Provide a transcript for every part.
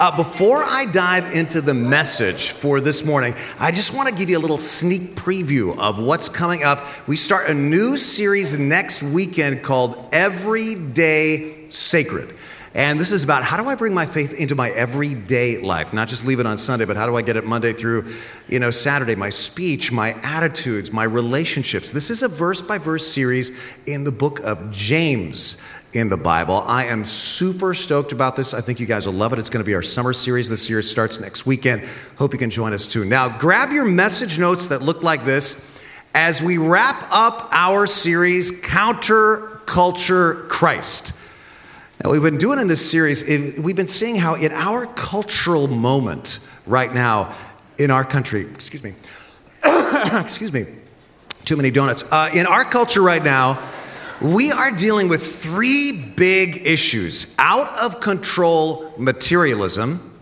Uh, before I dive into the message for this morning, I just want to give you a little sneak preview of what's coming up. We start a new series next weekend called Everyday Sacred. And this is about how do I bring my faith into my everyday life, not just leave it on Sunday, but how do I get it Monday through, you know, Saturday, my speech, my attitudes, my relationships. This is a verse by verse series in the book of James in the Bible. I am super stoked about this. I think you guys will love it. It's going to be our summer series this year. It starts next weekend. Hope you can join us too. Now, grab your message notes that look like this as we wrap up our series, Counterculture Christ. Now, we've been doing in this series, we've been seeing how in our cultural moment right now in our country, excuse me, excuse me, too many donuts. Uh, in our culture right now, we are dealing with three big issues out of control materialism,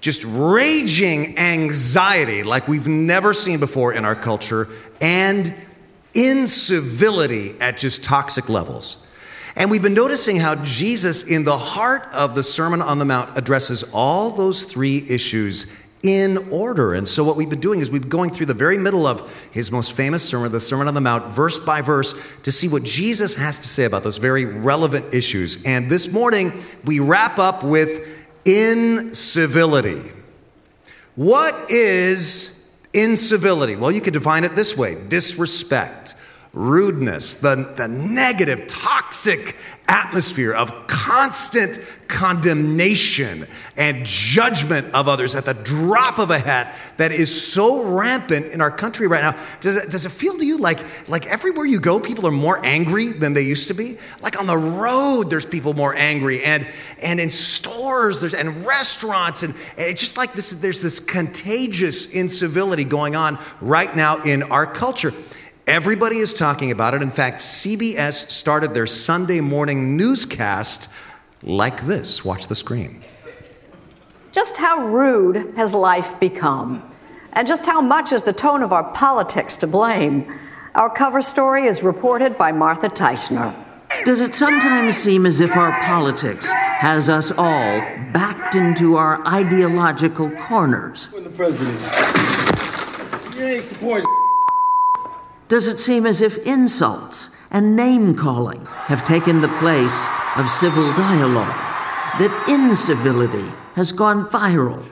just raging anxiety like we've never seen before in our culture, and incivility at just toxic levels. And we've been noticing how Jesus, in the heart of the Sermon on the Mount, addresses all those three issues in order. And so, what we've been doing is we've been going through the very middle of his most famous sermon, the Sermon on the Mount, verse by verse, to see what Jesus has to say about those very relevant issues. And this morning, we wrap up with incivility. What is incivility? Well, you could define it this way disrespect rudeness, the, the negative, toxic atmosphere of constant condemnation and judgment of others at the drop of a hat that is so rampant in our country right now. Does it, does it feel to you like, like everywhere you go, people are more angry than they used to be? Like on the road, there's people more angry, and, and in stores, there's, and restaurants, and, and it's just like this, there's this contagious incivility going on right now in our culture. Everybody is talking about it. In fact, CBS started their Sunday morning newscast like this. Watch the screen. Just how rude has life become? And just how much is the tone of our politics to blame? Our cover story is reported by Martha Teichner. Does it sometimes seem as if our politics has us all backed into our ideological corners? When the president, you ain't support does it seem as if insults and name calling have taken the place of civil dialogue? That incivility has gone viral?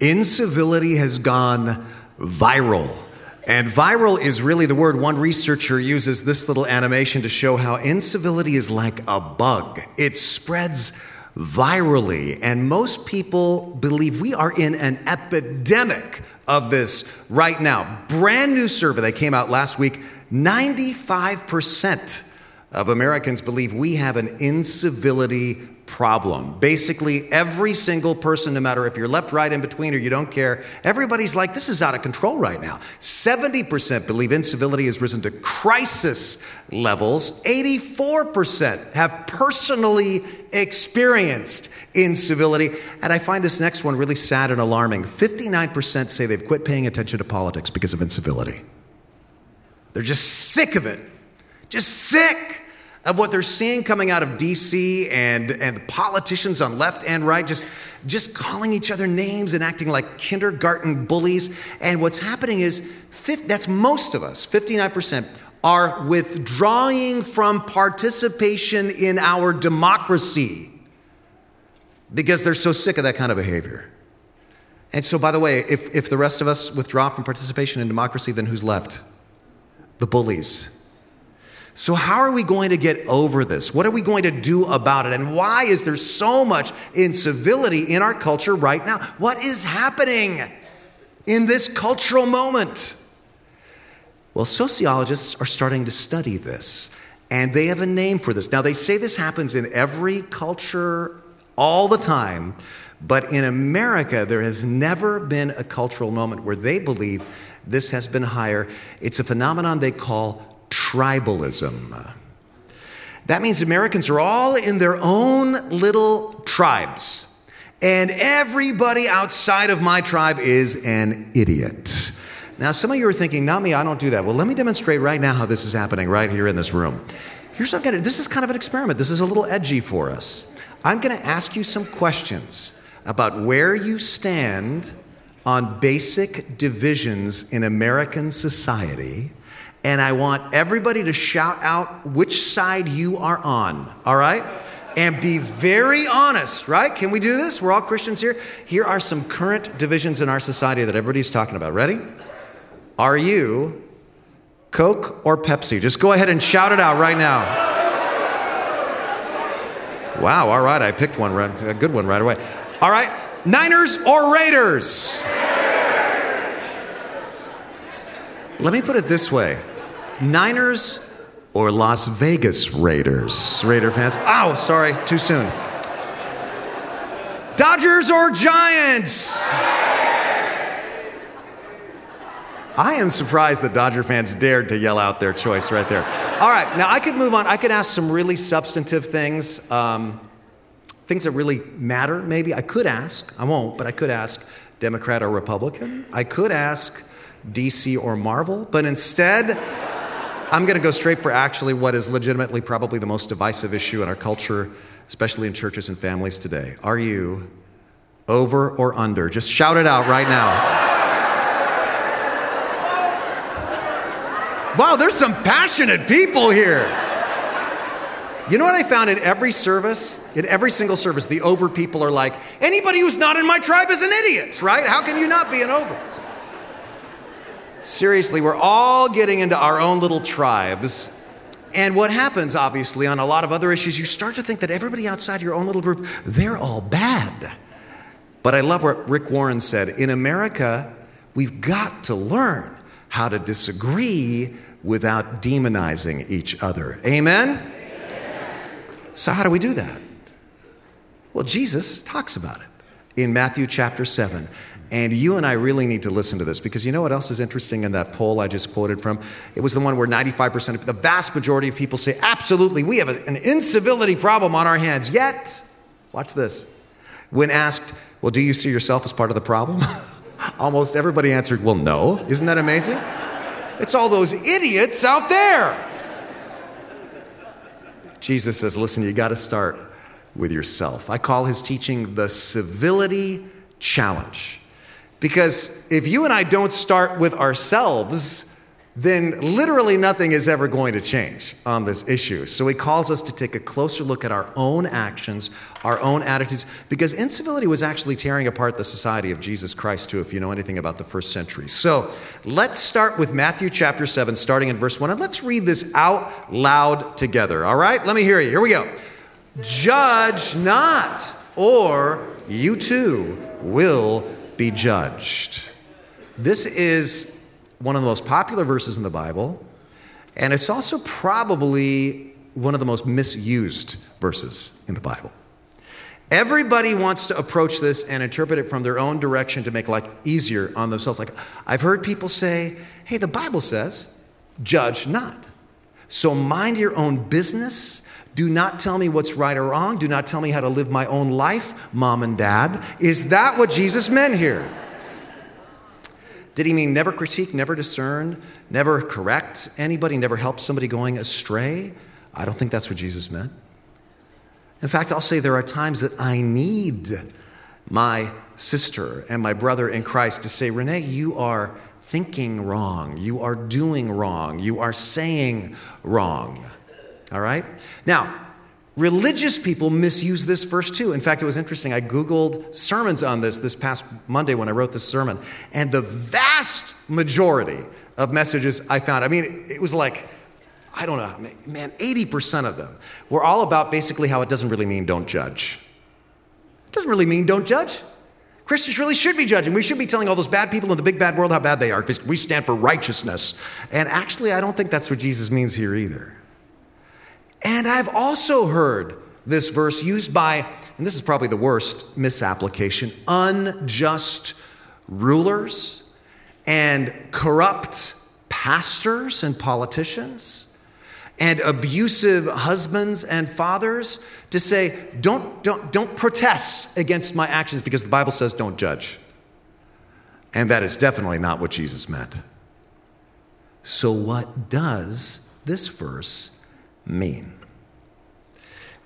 Incivility has gone viral. And viral is really the word. One researcher uses this little animation to show how incivility is like a bug. It spreads virally, and most people believe we are in an epidemic of this right now. Brand new survey that came out last week 95% of Americans believe we have an incivility problem. Basically, every single person, no matter if you're left, right, in between, or you don't care, everybody's like, this is out of control right now. 70% believe incivility has risen to crisis levels. 84% have personally experienced incivility. And I find this next one really sad and alarming. 59% say they've quit paying attention to politics because of incivility. They're just sick of it, just sick of what they're seeing coming out of DC and, and politicians on left and right, just, just calling each other names and acting like kindergarten bullies. And what's happening is that's most of us, 59%, are withdrawing from participation in our democracy because they're so sick of that kind of behavior. And so, by the way, if, if the rest of us withdraw from participation in democracy, then who's left? The bullies so, how are we going to get over this? What are we going to do about it? And why is there so much incivility in our culture right now? What is happening in this cultural moment? Well, sociologists are starting to study this, and they have a name for this. Now, they say this happens in every culture all the time, but in America, there has never been a cultural moment where they believe this has been higher. It's a phenomenon they call tribalism. That means Americans are all in their own little tribes, and everybody outside of my tribe is an idiot. Now, some of you are thinking, not me, I don't do that. Well, let me demonstrate right now how this is happening right here in this room. Here's what I'm gonna, this is kind of an experiment. This is a little edgy for us. I'm gonna ask you some questions about where you stand on basic divisions in American society. And I want everybody to shout out which side you are on, all right? And be very honest, right? Can we do this? We're all Christians here. Here are some current divisions in our society that everybody's talking about. Ready? Are you Coke or Pepsi? Just go ahead and shout it out right now. Wow, all right, I picked one, a good one right away. All right, Niners or Raiders? Let me put it this way Niners or Las Vegas Raiders? Raider fans. Oh, sorry, too soon. Dodgers or Giants? I am surprised that Dodger fans dared to yell out their choice right there. All right, now I could move on. I could ask some really substantive things, um, things that really matter, maybe. I could ask, I won't, but I could ask Democrat or Republican. I could ask DC or Marvel, but instead, I'm going to go straight for actually what is legitimately probably the most divisive issue in our culture, especially in churches and families today. Are you over or under? Just shout it out right now. Wow, there's some passionate people here. You know what I found in every service? In every single service, the over people are like, anybody who's not in my tribe is an idiot, right? How can you not be an over? Seriously, we're all getting into our own little tribes. And what happens, obviously, on a lot of other issues, you start to think that everybody outside your own little group, they're all bad. But I love what Rick Warren said In America, we've got to learn how to disagree without demonizing each other. Amen? Amen? So, how do we do that? Well, Jesus talks about it in Matthew chapter 7. And you and I really need to listen to this because you know what else is interesting in that poll I just quoted from? It was the one where 95% of the vast majority of people say, absolutely, we have an incivility problem on our hands. Yet, watch this. When asked, well, do you see yourself as part of the problem? Almost everybody answered, well, no. Isn't that amazing? It's all those idiots out there. Jesus says, listen, you got to start with yourself. I call his teaching the civility challenge. Because if you and I don't start with ourselves, then literally nothing is ever going to change on this issue. So he calls us to take a closer look at our own actions, our own attitudes, because incivility was actually tearing apart the society of Jesus Christ, too, if you know anything about the first century. So let's start with Matthew chapter 7, starting in verse 1, and let's read this out loud together, all right? Let me hear you. Here we go. Judge not, or you too will be judged. This is one of the most popular verses in the Bible, and it's also probably one of the most misused verses in the Bible. Everybody wants to approach this and interpret it from their own direction to make life easier on themselves. Like, I've heard people say, hey, the Bible says, judge not. So mind your own business. Do not tell me what's right or wrong. Do not tell me how to live my own life, mom and dad. Is that what Jesus meant here? Did he mean never critique, never discern, never correct anybody, never help somebody going astray? I don't think that's what Jesus meant. In fact, I'll say there are times that I need my sister and my brother in Christ to say, Renee, you are thinking wrong. You are doing wrong. You are saying wrong. All right? Now, Religious people misuse this verse too. In fact, it was interesting. I Googled sermons on this this past Monday when I wrote this sermon, and the vast majority of messages I found, I mean, it was like, I don't know, man, 80% of them were all about basically how it doesn't really mean don't judge. It doesn't really mean don't judge. Christians really should be judging. We should be telling all those bad people in the big bad world how bad they are because we stand for righteousness. And actually, I don't think that's what Jesus means here either. And I've also heard this verse used by, and this is probably the worst misapplication, unjust rulers and corrupt pastors and politicians and abusive husbands and fathers to say, don't, don't, don't protest against my actions because the Bible says don't judge. And that is definitely not what Jesus meant. So, what does this verse mean?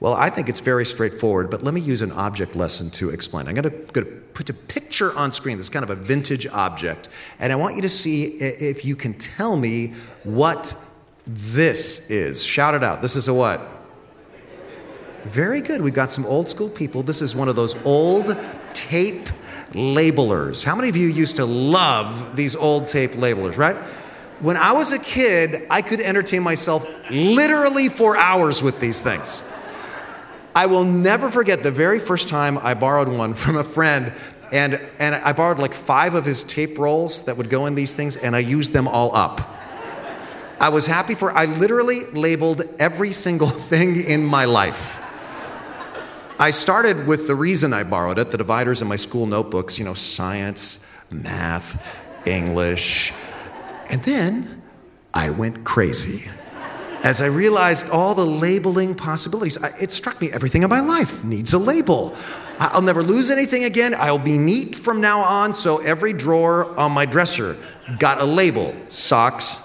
Well, I think it's very straightforward, but let me use an object lesson to explain. I'm going to, put a picture on screen that's kind of a vintage object, and I want you to see if you can tell me what this is. Shout it out. This is a what? Very good. We've got some old school people. This is one of those old tape labelers. How many of you used to love these old tape labelers, right? When I was a kid, I could entertain myself eh? literally for hours with these things. I will never forget the very first time I borrowed one from a friend, and, and I borrowed like five of his tape rolls that would go in these things, and I used them all up. I was happy for, I literally labeled every single thing in my life. I started with the reason I borrowed it, the dividers in my school notebooks, you know, science, math, English. And then I went crazy as I realized all the labeling possibilities, it struck me everything in my life needs a label. I'll never lose anything again. I'll be neat from now on. So every drawer on my dresser got a label socks,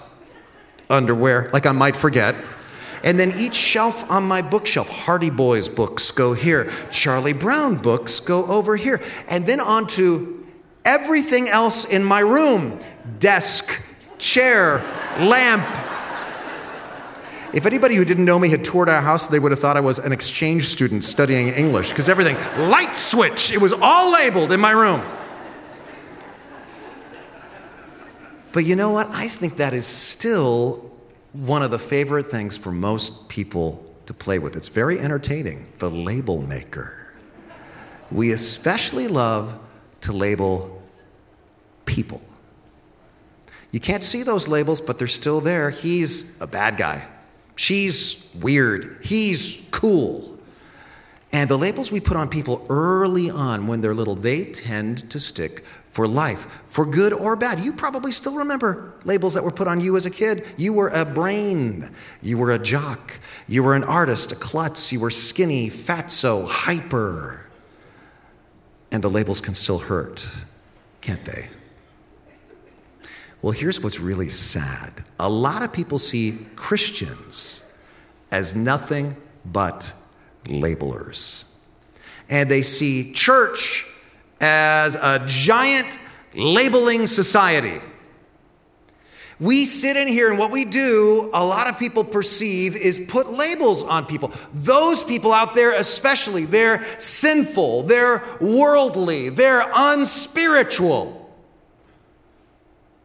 underwear, like I might forget. And then each shelf on my bookshelf, Hardy Boys books go here, Charlie Brown books go over here. And then onto everything else in my room desk, chair, lamp, if anybody who didn't know me had toured our house, they would have thought I was an exchange student studying English because everything, light switch, it was all labeled in my room. But you know what? I think that is still one of the favorite things for most people to play with. It's very entertaining the label maker. We especially love to label people. You can't see those labels, but they're still there. He's a bad guy. She's weird. He's cool. And the labels we put on people early on when they're little, they tend to stick for life, for good or bad. You probably still remember labels that were put on you as a kid. You were a brain, you were a jock, you were an artist, a klutz, you were skinny, fatso, hyper. And the labels can still hurt, can't they? Well, here's what's really sad a lot of people see Christians as nothing but labelers. And they see church as a giant labeling society. We sit in here, and what we do, a lot of people perceive, is put labels on people. Those people out there, especially, they're sinful, they're worldly, they're unspiritual.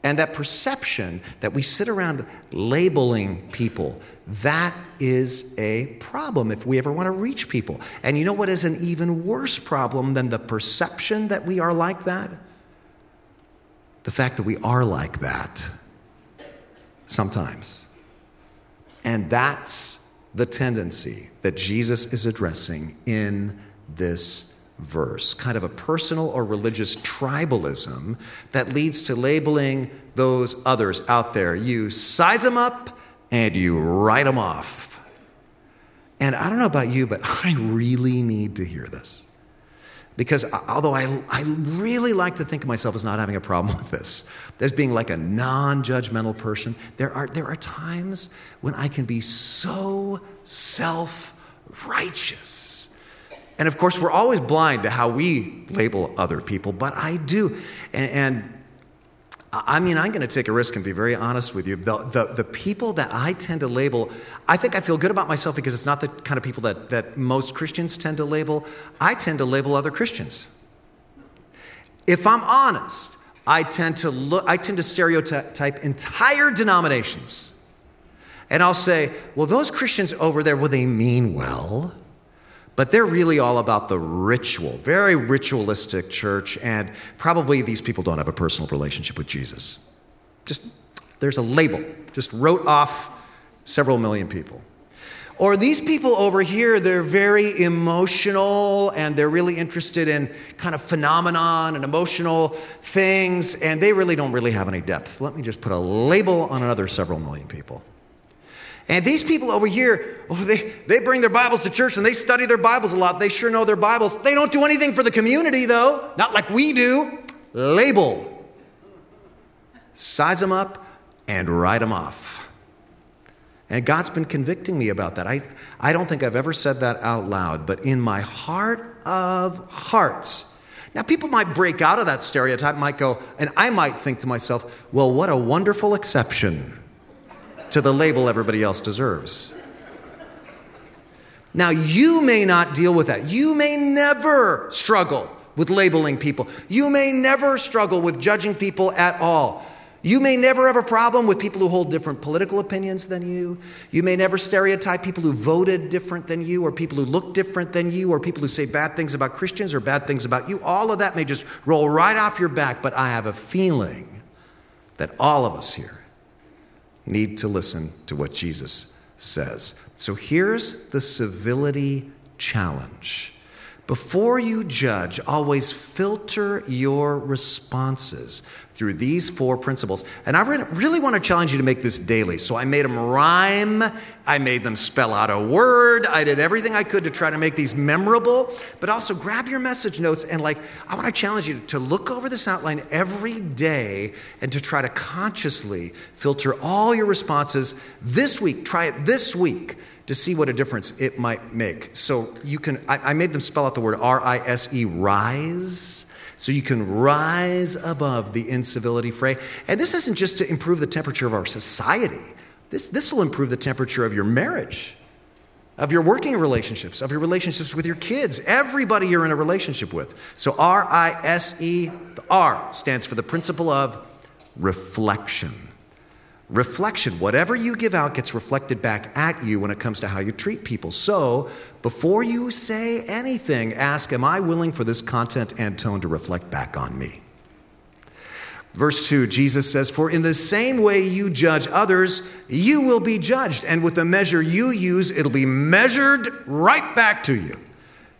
And that perception that we sit around labeling people, that is a problem if we ever want to reach people. And you know what is an even worse problem than the perception that we are like that? The fact that we are like that sometimes. And that's the tendency that Jesus is addressing in this verse, kind of a personal or religious tribalism that leads to labeling those others out there. You size them up and you write them off. And I don't know about you, but I really need to hear this. Because although I, I really like to think of myself as not having a problem with this, as being like a non judgmental person, there are, there are times when I can be so self righteous and of course, we're always blind to how we label other people, but I do. And, and I mean, I'm going to take a risk and be very honest with you. The, the, the, people that I tend to label, I think I feel good about myself because it's not the kind of people that, that most Christians tend to label. I tend to label other Christians. If I'm honest, I tend to look, I tend to stereotype entire denominations. And I'll say, well, those Christians over there, well, they mean well. But they're really all about the ritual, very ritualistic church, and probably these people don't have a personal relationship with Jesus. Just there's a label, just wrote off several million people. Or these people over here, they're very emotional and they're really interested in kind of phenomenon and emotional things, and they really don't really have any depth. Let me just put a label on another several million people. And these people over here, oh, they, they bring their Bibles to church and they study their Bibles a lot. They sure know their Bibles. They don't do anything for the community, though, not like we do. Label. Size them up and write them off. And God's been convicting me about that. I, I don't think I've ever said that out loud, but in my heart of hearts, now, people might break out of that stereotype, might go, and I might think to myself, well, what a wonderful exception to the label everybody else deserves. Now, you may not deal with that. You may never struggle with labeling people. You may never struggle with judging people at all. You may never have a problem with people who hold different political opinions than you. You may never stereotype people who voted different than you, or people who look different than you, or people who say bad things about Christians or bad things about you. All of that may just roll right off your back, but I have a feeling that all of us here need to listen to what Jesus says. So here's the civility challenge. Before you judge, always filter your responses through these four principles. And I really want to challenge you to make this daily. So I made them rhyme, I made them spell out a word, I did everything I could to try to make these memorable. But also grab your message notes and, like, I want to challenge you to look over this outline every day and to try to consciously filter all your responses this week. Try it this week to see what a difference it might make. So you can, I, I made them spell out the word R I S E, rise so you can rise above the incivility fray. And this isn't just to improve the temperature of our society, this, this will improve the temperature of your marriage, of your working relationships, of your relationships with your kids, everybody you're in a relationship with. So R I S E, the R stands for the principle of reflection. Reflection, whatever you give out gets reflected back at you when it comes to how you treat people. So, before you say anything, ask, Am I willing for this content and tone to reflect back on me? Verse 2, Jesus says, For in the same way you judge others, you will be judged. And with the measure you use, it'll be measured right back to you.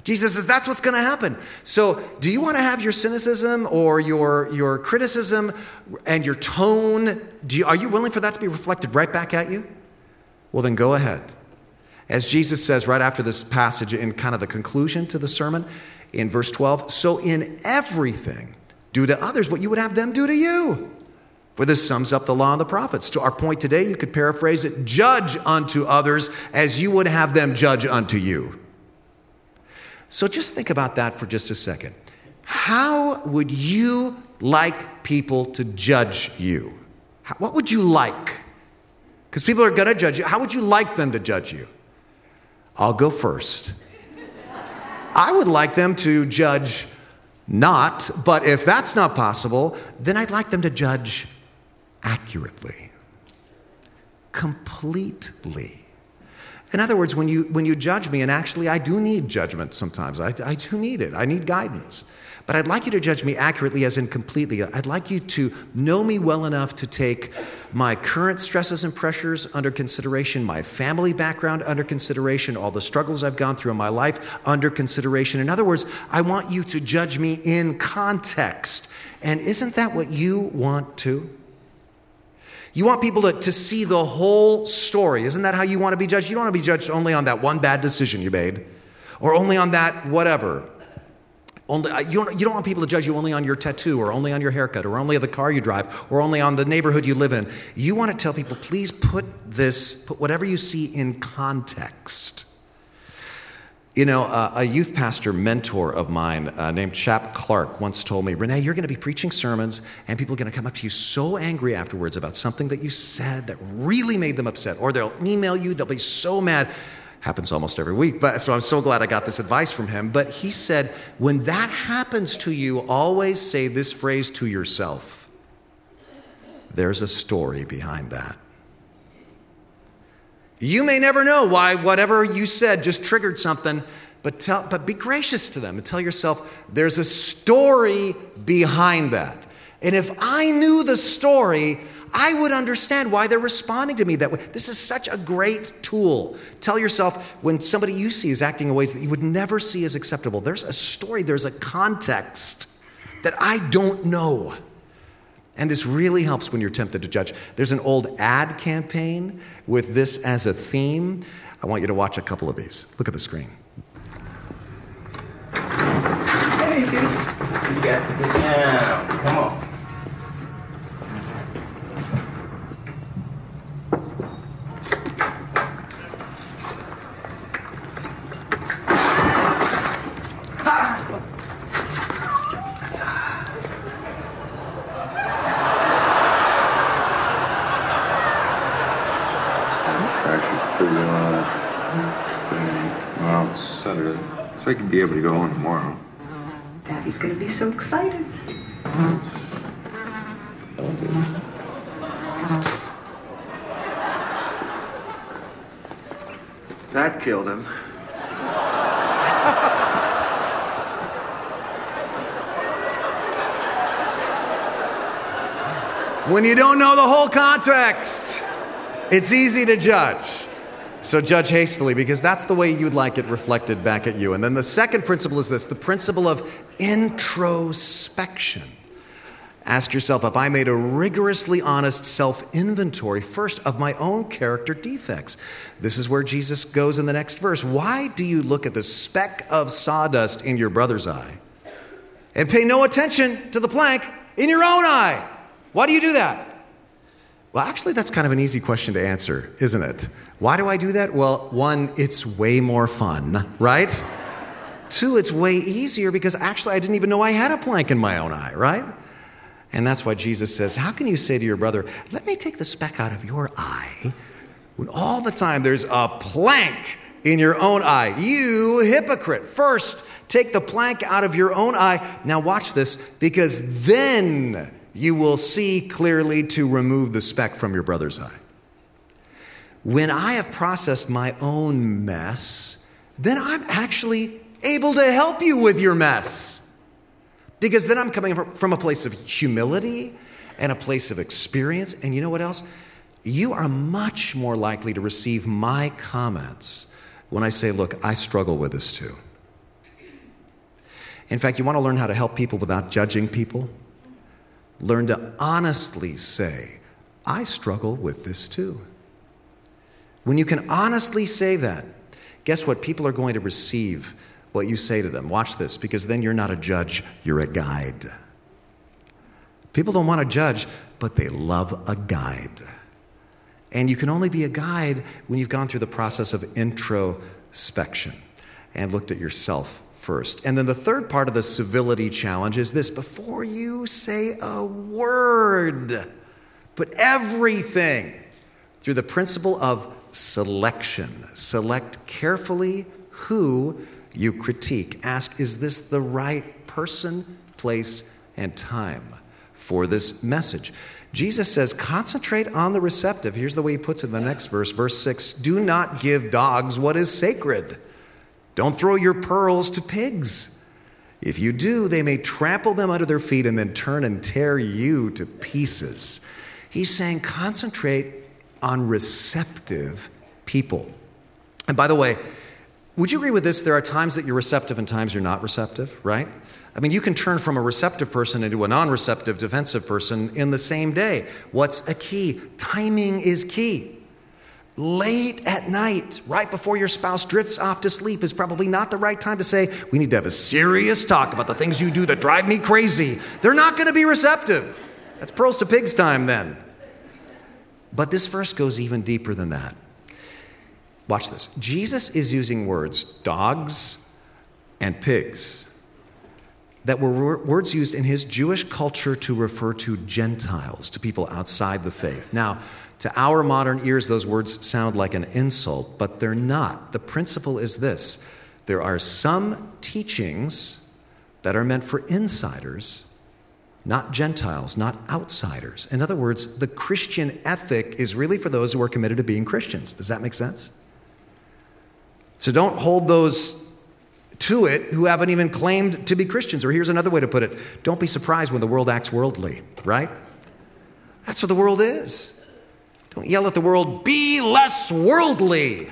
Jesus says that's what's going to happen. So, do you want to have your cynicism or your, your criticism and your tone? You, are you willing for that to be reflected right back at you? Well, then go ahead. As Jesus says right after this passage, in kind of the conclusion to the sermon, in verse 12, so in everything, do to others what you would have them do to you. For this sums up the law and the prophets. To our point today, you could paraphrase it judge unto others as you would have them judge unto you. So just think about that for just a second. How would you like people to judge you? what would you like? Because people are going to judge you. How would you like them to judge you? I'll go first. I would like them to judge not, but if that's not possible, then I'd like them to judge accurately, completely. In other words, when you, when you judge me, and actually I do need judgment sometimes, I, I do need it, I need guidance. But I'd like you to judge me accurately, as in completely. I'd like you to know me well enough to take my current stresses and pressures under consideration, my family background under consideration, all the struggles I've gone through in my life under consideration. In other words, I want you to judge me in context. And isn't that what you want to? You want people to, to see the whole story. Isn't that how you want to be judged? You don't want to be judged only on that one bad decision you made or only on that whatever. Only, uh, you, don't, you don't want people to judge you only on your tattoo or only on your haircut or only on the car you drive or only on the neighborhood you live in. You want to tell people, please put this, put whatever you see in context. You know, uh, a youth pastor mentor of mine uh, named Chap Clark once told me, Renee, you're going to be preaching sermons, and people are going to come up to you so angry afterwards about something that you said that really made them upset, or they'll email you, they'll be so mad. Happens almost every week, but so I'm so glad I got this advice from him. But he said, when that happens to you, always say this phrase to yourself there's a story behind that. You may never know why whatever you said just triggered something, but, tell, but be gracious to them and tell yourself there's a story behind that. And if I knew the story, I would understand why they're responding to me that way. This is such a great tool. Tell yourself when somebody you see is acting in ways that you would never see as acceptable, there's a story, there's a context that I don't know. And this really helps when you're tempted to judge. There's an old ad campaign with this as a theme. I want you to watch a couple of these. Look at the screen. Hey, you got to get down. Come on. on Saturday, so I could be able to go home tomorrow. Daddy's gonna be so excited. That killed him. When you don't know the whole context, it's easy to judge. So judge hastily because that's the way you'd like it reflected back at you. And then the second principle is this the principle of introspection. Ask yourself if I made a rigorously honest self inventory first of my own character defects. This is where Jesus goes in the next verse. Why do you look at the speck of sawdust in your brother's eye and pay no attention to the plank in your own eye? Why do you do that? Well, actually, that's kind of an easy question to answer, isn't it? Why do I do that? Well, one, it's way more fun, right? Two, it's way easier because actually I didn't even know I had a plank in my own eye, right? And that's why Jesus says, How can you say to your brother, Let me take the speck out of your eye, when all the time there's a plank in your own eye? You hypocrite. First, take the plank out of your own eye. Now, watch this, because then you will see clearly to remove the speck from your brother's eye. When I have processed my own mess, then I'm actually able to help you with your mess. Because then I'm coming from a place of humility and a place of experience. And you know what else? You are much more likely to receive my comments when I say, Look, I struggle with this too. In fact, you want to learn how to help people without judging people? Learn to honestly say, I struggle with this too. When you can honestly say that, guess what? People are going to receive what you say to them. Watch this, because then you're not a judge, you're a guide. People don't want to judge, but they love a guide. And you can only be a guide when you've gone through the process of introspection and looked at yourself first. And then the third part of the civility challenge is this before you say a word, put everything through the principle of selection. Select carefully who you critique. Ask, is this the right person, place, and time for this message? Jesus says, concentrate on the receptive. Here's the way he puts it in the next verse, verse 6 Do not give dogs what is sacred. Don't throw your pearls to pigs. If you do, they may trample them under their feet and then turn and tear you to pieces. He's saying, concentrate on receptive people. And by the way, would you agree with this? There are times that you're receptive and times you're not receptive, right? I mean, you can turn from a receptive person into a non receptive, defensive person in the same day. What's a key? Timing is key. Late at night, right before your spouse drifts off to sleep, is probably not the right time to say, We need to have a serious talk about the things you do that drive me crazy. They're not going to be receptive. That's pearls to pigs time then. But this verse goes even deeper than that. Watch this. Jesus is using words, dogs and pigs, that were words used in his Jewish culture to refer to Gentiles, to people outside the faith. Now, to our modern ears, those words sound like an insult, but they're not. The principle is this there are some teachings that are meant for insiders, not Gentiles, not outsiders. In other words, the Christian ethic is really for those who are committed to being Christians. Does that make sense? So don't hold those to it who haven't even claimed to be Christians. Or here's another way to put it don't be surprised when the world acts worldly, right? That's what the world is. Don't yell at the world, be less worldly.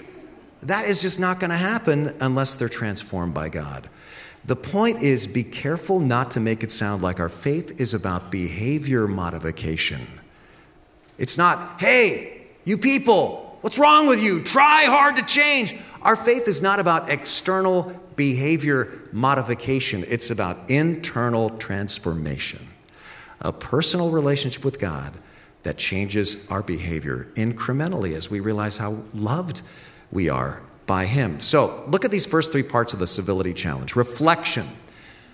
That is just not going to happen unless they're transformed by God. The point is be careful not to make it sound like our faith is about behavior modification. It's not, hey, you people, what's wrong with you? Try hard to change. Our faith is not about external behavior modification, it's about internal transformation. A personal relationship with God that changes our behavior incrementally as we realize how loved we are by Him. So, look at these first three parts of the civility challenge reflection.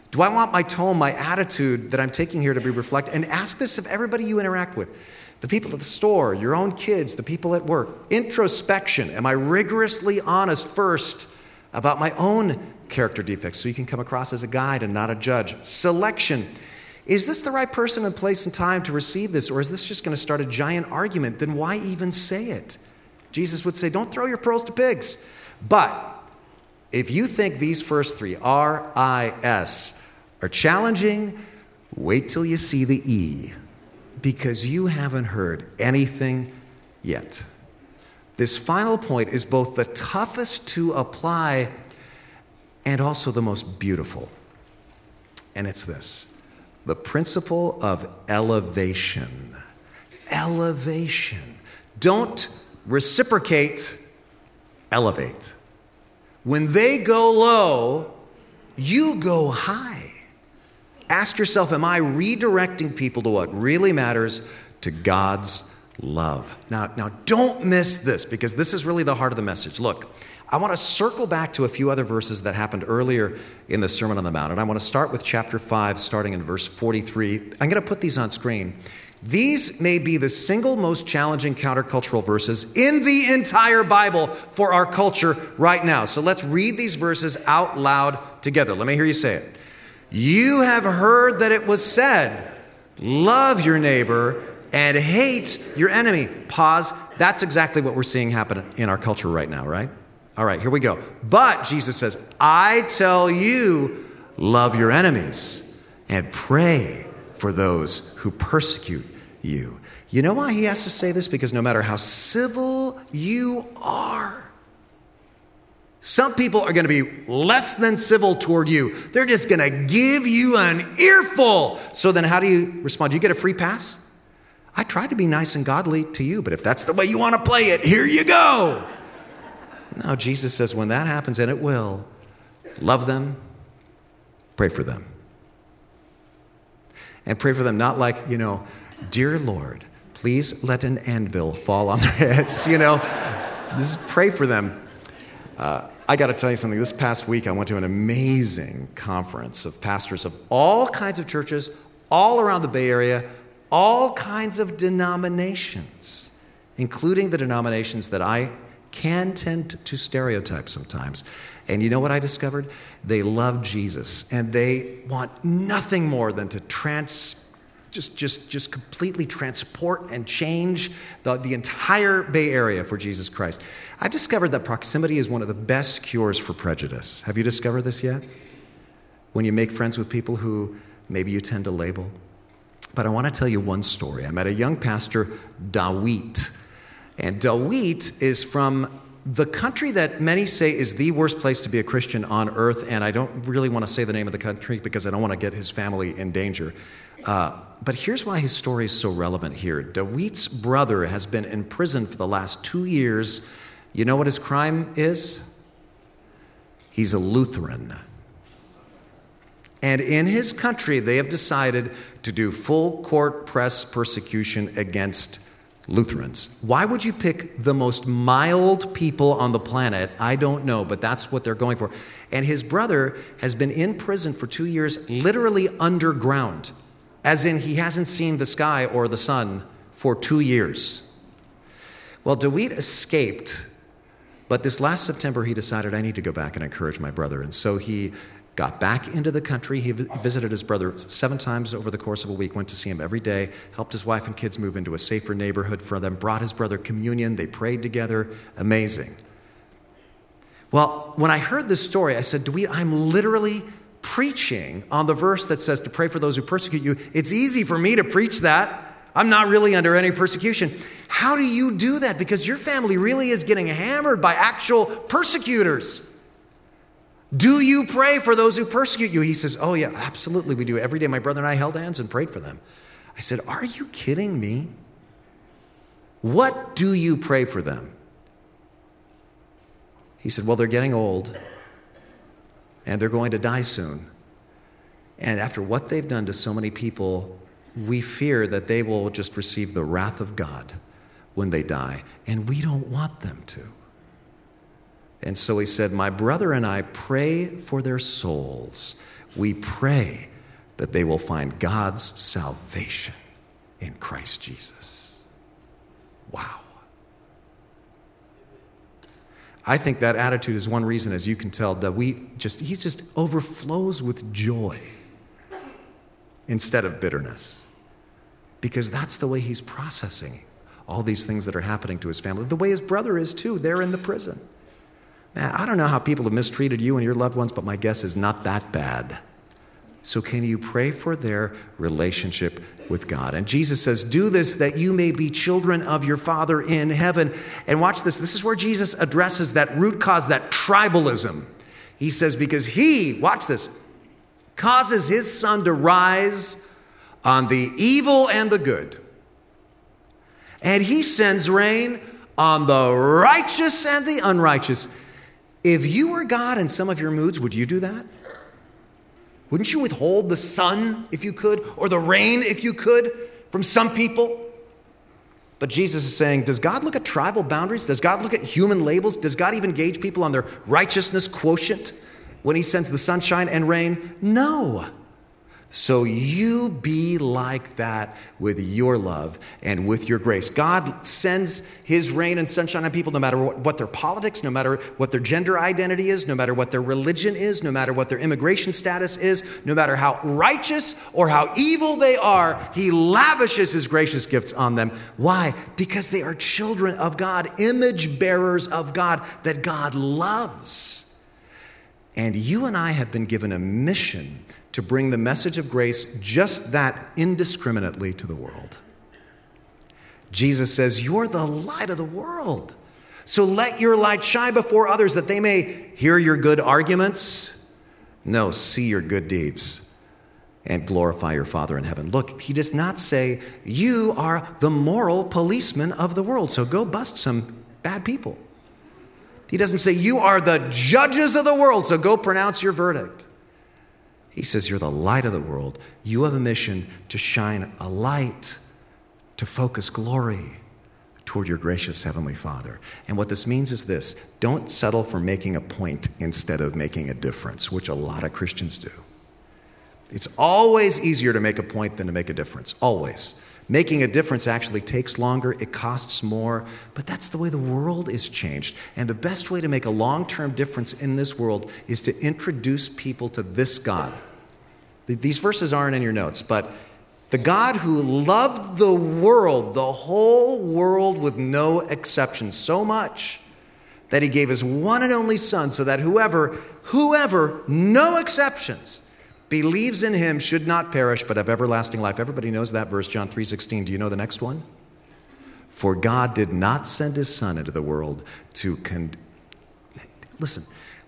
Do I want my tone, my attitude that I'm taking here to be reflected? And ask this of everybody you interact with the people at the store, your own kids, the people at work. Introspection. Am I rigorously honest first about my own character defects so you can come across as a guide and not a judge. Selection. Is this the right person and place and time to receive this, or is this just going to start a giant argument? Then why even say it? Jesus would say, Don't throw your pearls to pigs. But if you think these first three, R I S, are challenging, wait till you see the E, because you haven't heard anything yet. This final point is both the toughest to apply and also the most beautiful. And it's this the principle of elevation. Elevation. Don't reciprocate, elevate. When they go low, you go high. Ask yourself Am I redirecting people to what really matters? To God's love. Now, now don't miss this because this is really the heart of the message. Look, I want to circle back to a few other verses that happened earlier in the Sermon on the Mount. And I want to start with chapter 5, starting in verse 43. I'm going to put these on screen. These may be the single most challenging countercultural verses in the entire Bible for our culture right now. So let's read these verses out loud together. Let me hear you say it. You have heard that it was said, Love your neighbor and hate your enemy. Pause. That's exactly what we're seeing happen in our culture right now, right? All right, here we go. But Jesus says, I tell you, love your enemies and pray for those who persecute you. You know why he has to say this? Because no matter how civil you are, some people are going to be less than civil toward you. They're just going to give you an earful. So then, how do you respond? Do you get a free pass? I tried to be nice and godly to you, but if that's the way you want to play it, here you go. No, Jesus says when that happens, and it will, love them, pray for them. And pray for them not like, you know, dear Lord, please let an anvil fall on their heads, you know. Just pray for them. Uh, I got to tell you something. This past week, I went to an amazing conference of pastors of all kinds of churches all around the Bay Area, all kinds of denominations, including the denominations that I can tend to stereotype sometimes. And you know what I discovered? They love Jesus and they want nothing more than to trans just, just, just completely transport and change the, the entire Bay Area for Jesus Christ. I've discovered that proximity is one of the best cures for prejudice. Have you discovered this yet? When you make friends with people who maybe you tend to label. But I want to tell you one story. I met a young pastor, Dawit. And Dawit is from the country that many say is the worst place to be a Christian on earth. And I don't really want to say the name of the country because I don't want to get his family in danger. Uh, but here's why his story is so relevant here. Dawit's brother has been in prison for the last two years. You know what his crime is? He's a Lutheran. And in his country, they have decided to do full court press persecution against Lutherans. Why would you pick the most mild people on the planet? I don't know, but that's what they're going for. And his brother has been in prison for two years, literally underground, as in he hasn't seen the sky or the sun for two years. Well, Dawit escaped, but this last September he decided I need to go back and encourage my brother. And so he got back into the country. He visited his brother seven times over the course of a week, went to see him every day, helped his wife and kids move into a safer neighborhood for them, brought his brother communion. They prayed together. Amazing. Well, when I heard this story, I said, Dawit, I'm literally preaching on the verse that says to pray for those who persecute you. It's easy for me to preach that. I'm not really under any persecution. How do you do that? Because your family really is getting hammered by actual persecutors. Do you pray for those who persecute you? He says, Oh, yeah, absolutely, we do. Every day, my brother and I held hands and prayed for them. I said, Are you kidding me? What do you pray for them? He said, Well, they're getting old and they're going to die soon. And after what they've done to so many people, we fear that they will just receive the wrath of God when they die, and we don't want them to. And so he said, My brother and I pray for their souls. We pray that they will find God's salvation in Christ Jesus. Wow. I think that attitude is one reason, as you can tell, that we just, he just overflows with joy instead of bitterness. Because that's the way he's processing all these things that are happening to his family. The way his brother is, too. They're in the prison. Man, I don't know how people have mistreated you and your loved ones, but my guess is not that bad. So, can you pray for their relationship with God? And Jesus says, Do this that you may be children of your Father in heaven. And watch this. This is where Jesus addresses that root cause, that tribalism. He says, Because he, watch this, causes his sun to rise on the evil and the good. And he sends rain on the righteous and the unrighteous. If you were God in some of your moods, would you do that? Wouldn't you withhold the sun if you could, or the rain if you could, from some people? But Jesus is saying, does God look at tribal boundaries? Does God look at human labels? Does God even gauge people on their righteousness quotient when He sends the sunshine and rain? No. So you be like that with your love and with your grace. God sends his rain and sunshine on people no matter what, their politics, no matter what their gender identity is, no matter what their religion is, no matter what their immigration status is, no matter how righteous or how evil they are. He lavishes his gracious gifts on them. Why? Because they are children of God, image bearers of God that God loves. And you and I have been given a mission to bring the message of grace just that indiscriminately to the world. Jesus says, You're the light of the world. So let your light shine before others that they may hear your good arguments. No, see your good deeds and glorify your Father in heaven. Look, he does not say, You are the moral policeman of the world, so go bust some bad people. He doesn't say, You are the judges of the world, so go pronounce your verdict. He says, You're the light of the world. You have a mission to shine a light, to focus glory toward your gracious Heavenly Father. And what this means is this don't settle for making a point instead of making a difference, which a lot of Christians do. It's always easier to make a point than to make a difference, always. Making a difference actually takes longer, it costs more, but that's the way the world is changed. And the best way to make a long term difference in this world is to introduce people to this God. These verses aren't in your notes, but the God who loved the world, the whole world with no exceptions, so much that he gave his one and only Son so that whoever, whoever, no exceptions, believes in him should not perish but have everlasting life. Everybody knows that verse, John 3:16. Do you know the next one? For God did not send his son into the world to con- Listen,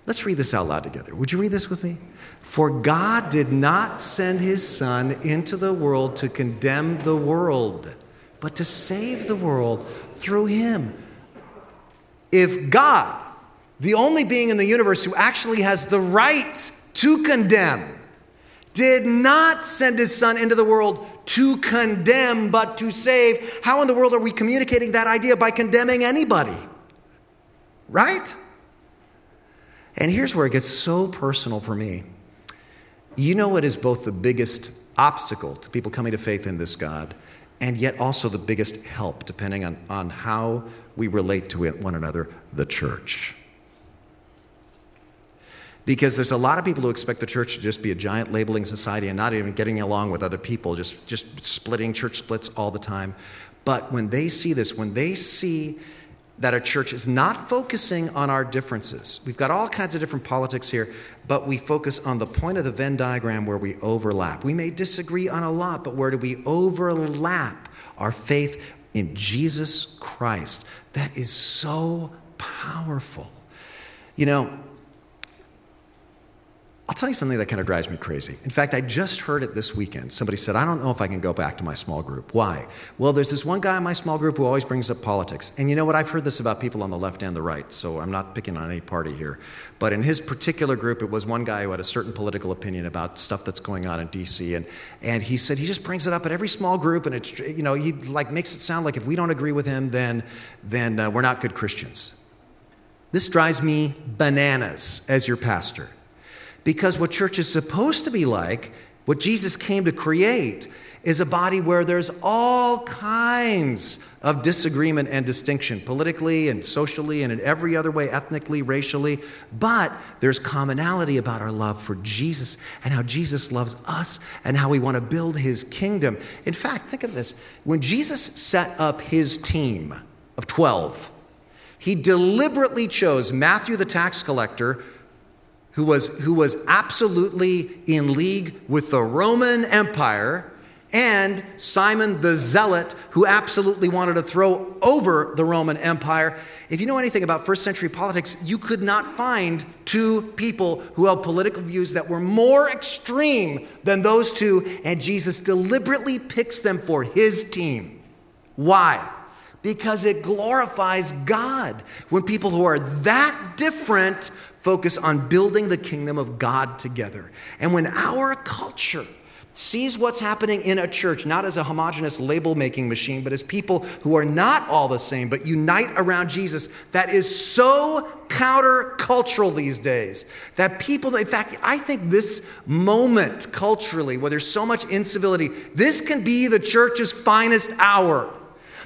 let's read this out loud together. Would you read this with me? For God did not send his son into the world to condemn the world, but to save the world through him. If God, the only being in the universe who actually has the right to condemn, did not send his son into the world to condemn, but to save. How in the world are we communicating that idea by condemning anybody? Right? And here's where it gets so personal for me. You know what is both the biggest obstacle to people coming to faith in this God, and yet also the biggest help, depending on, on how we relate to one another, the church. Because there's a lot of people who expect the church to just be a giant labeling society and not even getting along with other people, just, just splitting church splits all the time. But when they see this, when they see that a church is not focusing on our differences, we've got all kinds of different politics here, but we focus on the point of the Venn diagram where we overlap. We may disagree on a lot, but where do we overlap our faith in Jesus Christ? That is so powerful. You know, I'll tell you something that kind of drives me crazy. In fact, I just heard it this weekend. Somebody said, I don't know if I can go back to my small group. Why? Well, there's this one guy in my small group who always brings up politics. And you know what? I've heard this about people on the left and the right, so I'm not picking on any party here. But in his particular group, it was one guy who had a certain political opinion about stuff that's going on in DC. And, and he said he just brings it up at every small group, and it's, you know, he like makes it sound like if we don't agree with him, then, then uh, we're not good Christians. This drives me bananas as your pastor. Because what church is supposed to be like, what Jesus came to create, is a body where there's all kinds of disagreement and distinction, politically and socially and in every other way, ethnically, racially. But there's commonality about our love for Jesus and how Jesus loves us and how we want to build his kingdom. In fact, think of this when Jesus set up his team of 12, he deliberately chose Matthew the tax collector who was, who was absolutely in league with the Roman Empire, and Simon the Zealot, who absolutely wanted to throw over the Roman Empire. If you know anything about first century politics, you could not find two people who held political views that were more extreme than those two, and Jesus deliberately picks them for his team. Why? Because it glorifies God when people who are that different focus on building the kingdom of God together. And when our culture sees what's happening in a church not as a homogenous label making machine, but as people who are not all the same, but unite around Jesus, that is so countercultural these days that people, in fact, I think this moment culturally, where there's so much incivility, this can be the church's finest hour.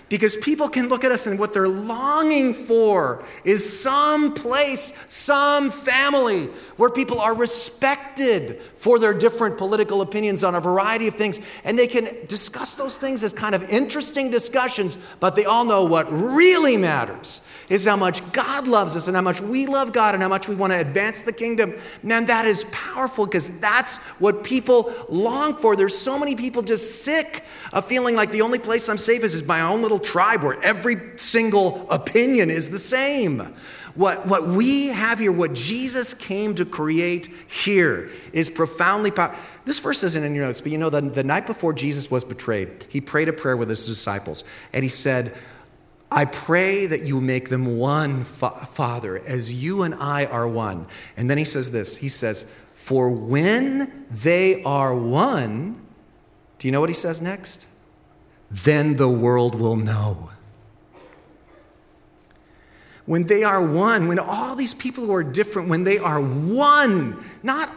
Because people can look at us and what they're longing for is some place, some family where people are respected for their different political opinions on a variety of things. And they can discuss those things as kind of interesting discussions, but they all know what really matters is how much God loves us and how much we love God and how much we want to advance the kingdom. Man, that is powerful because that's what people long for. There's so many people just sick of feeling like the only place I'm safe is, is my own little tribe where every single opinion is the same. What, what we have here, what Jesus came to create here, is profoundly powerful. This verse isn't in your notes, but you know, the, the night before Jesus was betrayed, he prayed a prayer with his disciples, and he said, I pray that you make them one, fa- Father, as you and I are one. And then he says this He says, For when they are one, do you know what he says next? Then the world will know when they are one, when all these people who are different, when they are one, not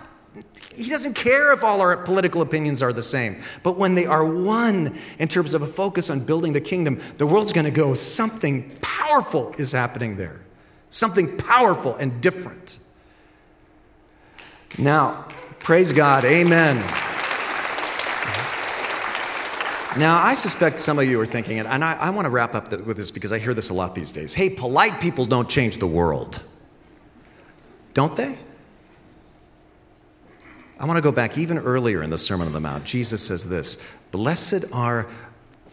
he doesn't care if all our political opinions are the same. But when they are one in terms of a focus on building the kingdom, the world's going to go, something powerful is happening there. Something powerful and different. Now, praise God. Amen. Now, I suspect some of you are thinking, and I, I want to wrap up with this because I hear this a lot these days. Hey, polite people don't change the world. Don't they? I want to go back even earlier in the Sermon on the Mount. Jesus says this Blessed are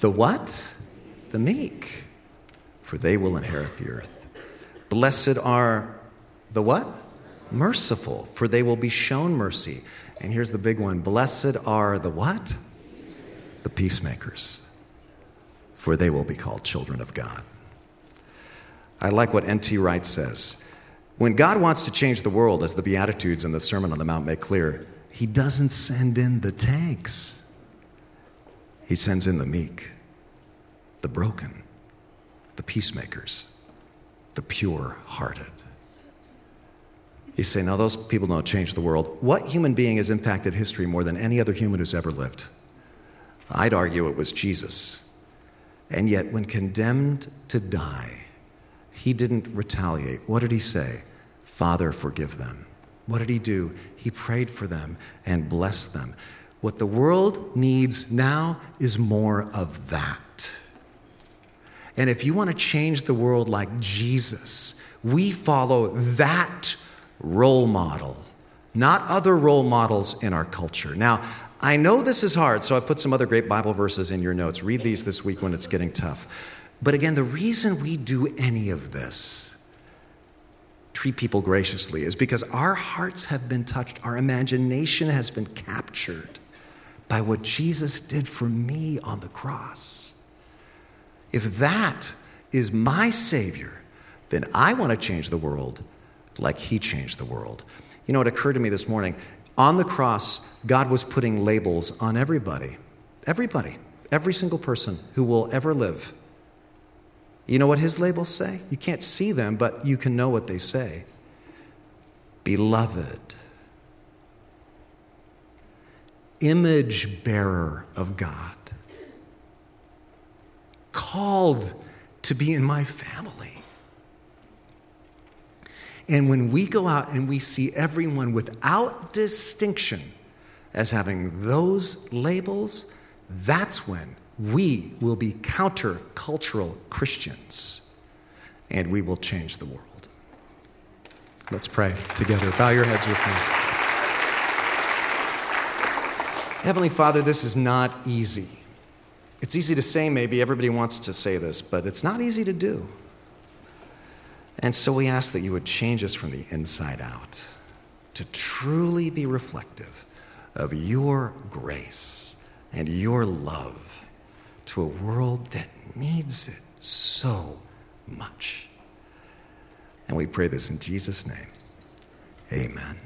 the what? The meek, for they will inherit the earth. Blessed are the what? Merciful, for they will be shown mercy. And here's the big one Blessed are the what? The peacemakers, for they will be called children of God. I like what N.T. Wright says. When God wants to change the world, as the Beatitudes and the Sermon on the Mount make clear, He doesn't send in the tanks, He sends in the meek, the broken, the peacemakers, the pure hearted. You say, no, those people don't change the world. What human being has impacted history more than any other human who's ever lived? I'd argue it was Jesus. And yet, when condemned to die, he didn't retaliate. What did he say? Father, forgive them. What did he do? He prayed for them and blessed them. What the world needs now is more of that. And if you want to change the world like Jesus, we follow that role model, not other role models in our culture. Now, I know this is hard, so I put some other great Bible verses in your notes. Read these this week when it's getting tough. But again, the reason we do any of this, treat people graciously, is because our hearts have been touched, our imagination has been captured by what Jesus did for me on the cross. If that is my Savior, then I want to change the world like He changed the world. You know, it occurred to me this morning on the cross, God was putting labels on everybody. Everybody. Every single person who will ever live. You know what his labels say? You can't see them, but you can know what they say. Beloved, image bearer of God, called to be in my family. And when we go out and we see everyone without distinction as having those labels, that's when we will be countercultural Christians and we will change the world. Let's pray together. Bow your heads with me. Heavenly Father, this is not easy. It's easy to say, maybe everybody wants to say this, but it's not easy to do. And so we ask that you would change us from the inside out to truly be reflective of your grace and your love to a world that needs it so much. And we pray this in Jesus' name. Amen.